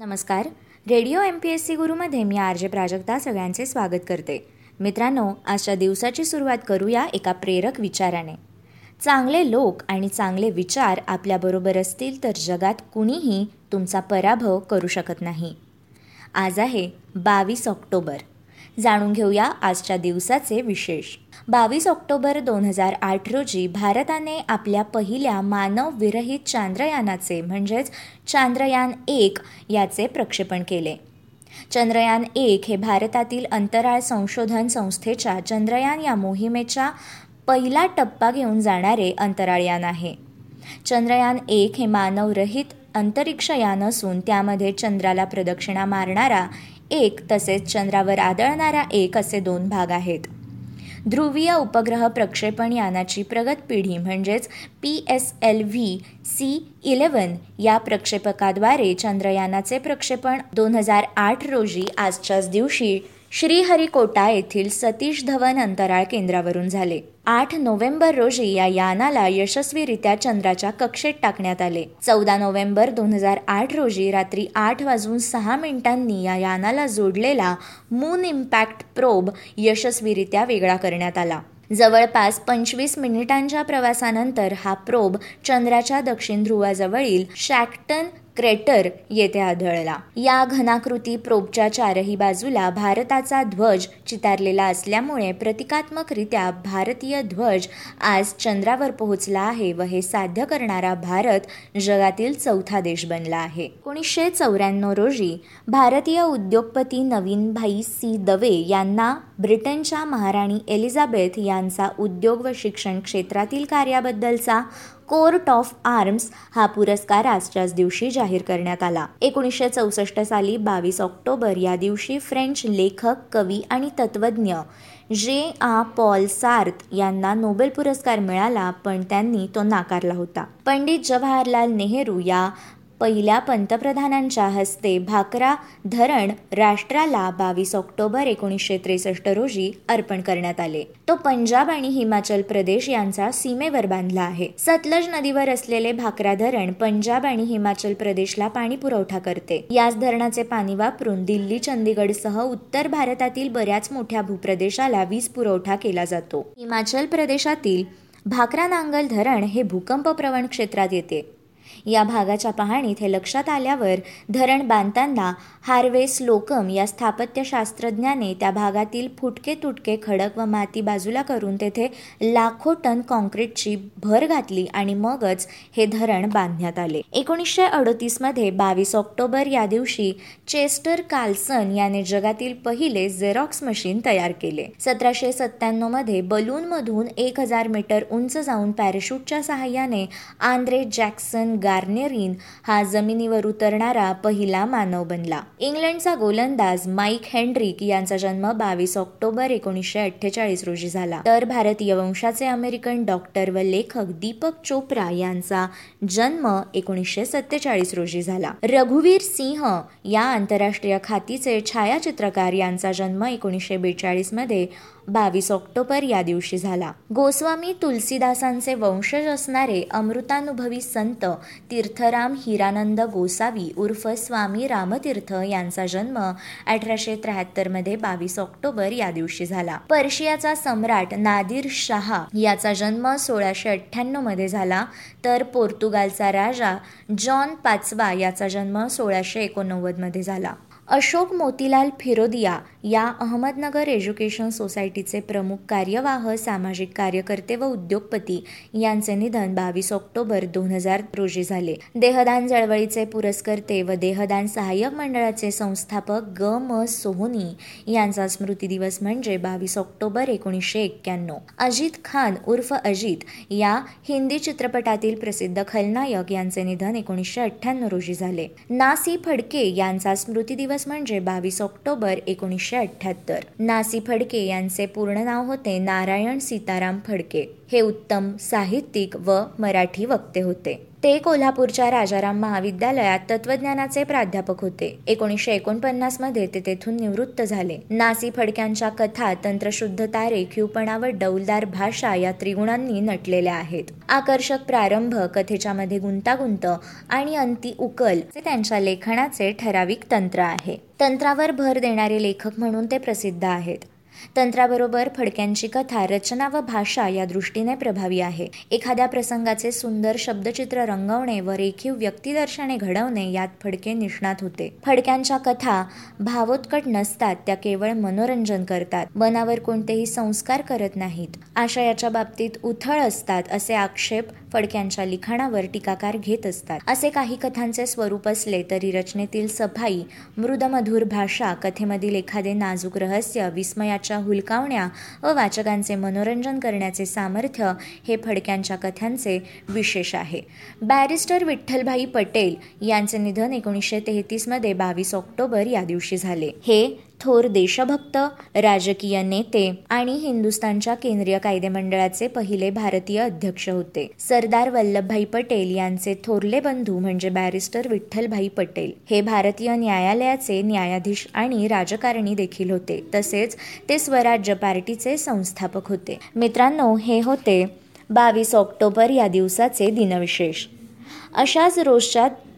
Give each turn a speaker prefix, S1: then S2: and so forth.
S1: नमस्कार radio M P S C गुरुमध्ये मी आर जे प्राजक्ता सगळ्यांचे स्वागत करते मित्रांनो आजच्या दिवसाची सुरुवात करूया एका प्रेरक विचाराने चांगले लोक आणि चांगले विचार आपल्याबरोबर असतील तर जगात कुणीही तुमचा पराभव करू शकत नाही आज आहे बावीस ऑक्टोबर जाणून घेऊया आजच्या दिवसाचे विशेष बावीस ऑक्टोबर दोन हजार आठ रोजी भारताने आपल्या पहिल्या मानव विरहित चांद्रयानाचे म्हणजेच चांद्रयान एक याचे प्रक्षेपण केले चंद्रयान एक हे भारतातील अंतराळ संशोधन संस्थेच्या चंद्रयान या मोहिमेच्या पहिला टप्पा घेऊन जाणारे अंतराळयान आहे चंद्रयान एक हे मानवरहित अंतरिक्षयान असून त्यामध्ये चंद्राला प्रदक्षिणा मारणारा एक तसेच चंद्रावर आदळणारा एक असे दोन भाग आहेत ध्रुवीय उपग्रह प्रक्षेपण यानाची प्रगत पिढी म्हणजेच P S L V C eleven या प्रक्षेपकाद्वारे चंद्रयानाचे प्रक्षेपण दोन हजार आठ रोजी आजच्याच दिवशी श्रीहरिकोटा येथील सतीश धवन अंतराळ केंद्रावरून झाले आठ नोव्हेंबर रोजी या यानाला यशस्वीरित्या चंद्राच्या कक्षेत टाकण्यात आले चौदा नोव्हेंबर दोन हजार आठ रोजी रात्री आठ वाजून सहा मिनिटांनी या यानाला जोडलेला मून इम्पॅक्ट प्रोब यशस्वीरित्या वेगळा करण्यात आला जवळपास पंचवीस मिनिटांच्या प्रवासानंतर हा प्रोब चंद्राच्या दक्षिण ध्रुवाजवळील शॅक्टन क्रेटर येथे आढळला या घनाकृती प्रोबच्या चारही बाजूला भारताचा ध्वज चितारलेला असल्यामुळे प्रतिकात्मकरित्या भारतीय ध्वज आज चंद्रावर पोहोचला आहे व हे साध्य करणारा भारत जगातील चौथा देश बनला आहे एकोणीसशे चौऱ्याण्णव रोजी भारतीय उद्योगपती नवीन भाई सी दवे यांना ब्रिटनच्या महाराणी एलिझाबेथ यांचा उद्योग व शिक्षण क्षेत्रातील कार्याबद्दलचा कोर्ट ऑफ आर्म्स हा पुरस्कार आजच्याच दिवशी जाहीर करण्यात आला एकोणीसशे चौसष्ट साली बावीस ऑक्टोबर या दिवशी फ्रेंच लेखक कवी आणि तत्वज्ञ जे आ पॉल सार्थ यांना नोबेल पुरस्कार मिळाला पण त्यांनी तो नाकारला होता पंडित जवाहरलाल नेहरू या पहिल्या पंतप्रधानांच्या हस्ते भाकरा धरण राष्ट्राला बावीस ऑक्टोबर एकोणीसशे त्रेसष्ट रोजी अर्पण करण्यात आले तो पंजाब आणि हिमाचल प्रदेश यांचा सीमेवर बांधला आहे सतलज नदीवर असलेले भाकरा धरण पंजाब आणि हिमाचल प्रदेशला पाणी पुरवठा करते याच धरणाचे पाणी वापरून दिल्ली सह उत्तर भारतातील बऱ्याच मोठ्या भूप्रदेशाला वीज पुरवठा केला जातो हिमाचल प्रदेशातील भाकरा नांगल धरण हे भूकंप प्रवण क्षेत्रात येते या भागाच्या पाहणीत हे लक्षात आल्यावर धरण बांधताना हार्वेस लोकम या स्थापत्यशास्त्रज्ञाने त्या भागातील फुटके तुटके खडक व माती बाजूला करून तेथे लाखो टन कॉन्क्रीटची भर घातली आणि मगच हे धरण बांधण्यात आले एकोणीसशे अडतीसमध्ये बावीस ऑक्टोबर या दिवशी चेस्टर कार्लसन याने जगातील पहिले झेरॉक्स मशीन तयार केले सतराशे सत्त्याण्णवमध्ये बलूनमधून एक हजार मीटर उंच जाऊन पॅराशूटच्या सहाय्याने आंद्रे जॅक्सन गाय गार्नेरिन हा जमिनीवर उतरणारा पहिला मानव बनला इंग्लंडचा गोलंदाज माईक हेनरिक यांचा जन्म बावीस ऑक्टोबर एकोणीसशे अठ्ठेचाळीस रोजी झाला तर भारतीय वंशाचे अमेरिकन डॉक्टर व लेखक दीपक चोप्रा यांचा जन्म एकोणीसशे सत्तेचाळीस रोजी झाला रघुवीर सिंह या आंतरराष्ट्रीय खातीचे छायाचित्रकार यांचा जन्म एकोणीसशे बेचाळीस मध्ये बावीस ऑक्टोबर या दिवशी झाला गोस्वामी तुलसीदासांचे वंशज असणारे अमृतानुभवी संत तीर्थराम हिरानंद गोसावी उर्फ स्वामी रामतीर्थ यांचा जन्म अठराशे त्र्याहत्तरमध्ये बावीस ऑक्टोबर या दिवशी झाला पर्शियाचा सम्राट नादिर शहा याचा जन्म सोळाशे अठ्ठ्याण्णवमध्ये झाला तर पोर्तुगालचा राजा जॉन पाचवा याचा जन्म सोळाशे एकोणनव्वदमध्ये झाला अशोक मोतीलाल फिरोदिया या अहमदनगर एज्युकेशन सोसायटीचे प्रमुख कार्यवाह सामाजिक कार्यकर्ते व उद्योगपती यांचे निधन बावीस ऑक्टोबर दोन हजार रोजी झाले देहदान चळवळीचे पुरस्कर्ते व देहदान सहाय्यक मंडळाचे संस्थापक ग म सोहोनी यांचा स्मृती दिवस म्हणजे बावीस ऑक्टोबर एकोणीसशे एक्क्याण्णव अजित खान उर्फ अजित या हिंदी चित्रपटातील प्रसिद्ध खलनायक यांचे निधन एकोणीसशे अठ्ठ्याण्णव रोजी झाले नासी फडके यांचा स्मृती दिवस दिवस म्हणजे बावीस ऑक्टोबर एकोणीसशे अठ्ठ्याहत्तर नासी फडके यांचे पूर्ण नाव होते नारायण सीताराम फडके हे उत्तम साहित्यिक व मराठी वक्ते होते ते कोल्हापूरच्या राजाराम महाविद्यालयात तत्वज्ञानाचे प्राध्यापक होते एकोणीसशे मध्ये ते तेथून निवृत्त झाले नासी फडक्यांच्या कथा तंत्रशुद्ध तारे व डौलदार भाषा या त्रिगुणांनी नटलेल्या आहेत आकर्षक प्रारंभ कथेच्या मध्ये गुंतागुंत आणि अंती उकल हे त्यांच्या लेखनाचे ठराविक तंत्र आहे तंत्रावर भर देणारे लेखक म्हणून ते प्रसिद्ध आहेत तंत्राबरोबर फडक्यांची कथा रचना व भाषा या दृष्टीने प्रभावी आहे एखाद्या प्रसंगाचे सुंदर शब्दचित्र रंगवणे व रेखीव व्यक्तिदर्शने घडवणे यात फडके निष्णात होते फडक्यांच्या कथा भावोत्कट नसतात त्या केवळ मनोरंजन करतात मनावर कोणतेही संस्कार करत नाहीत आशयाच्या बाबतीत उथळ असतात असे आक्षेप फडक्यांच्या लिखाणावर टीकाकार घेत असतात असे काही कथांचे स्वरूप असले तरी रचनेतील सफाई मृदमधुर भाषा कथेमधील एखादे नाजूक रहस्य विस्मयाच्या हुलकावण्या व वाचकांचे मनोरंजन करण्याचे सामर्थ्य हे फडक्यांच्या कथांचे विशेष आहे बॅरिस्टर विठ्ठलभाई पटेल यांचे निधन एकोणीसशे तेहतीसमध्ये बावीस ऑक्टोबर या दिवशी झाले हे थोर देशभक्त राजकीय नेते आणि हिंदुस्थानच्या केंद्रीय कायदे मंडळाचे पहिले भारतीय अध्यक्ष होते सरदार वल्लभभाई पटेल यांचे थोरले बंधू म्हणजे बॅरिस्टर विठ्ठलभाई पटेल हे भारतीय न्यायालयाचे न्यायाधीश आणि राजकारणी देखील होते तसेच ते स्वराज्य पार्टीचे संस्थापक होते मित्रांनो हे होते बावीस ऑक्टोबर या दिवसाचे दिनविशेष अशाच रोजच्या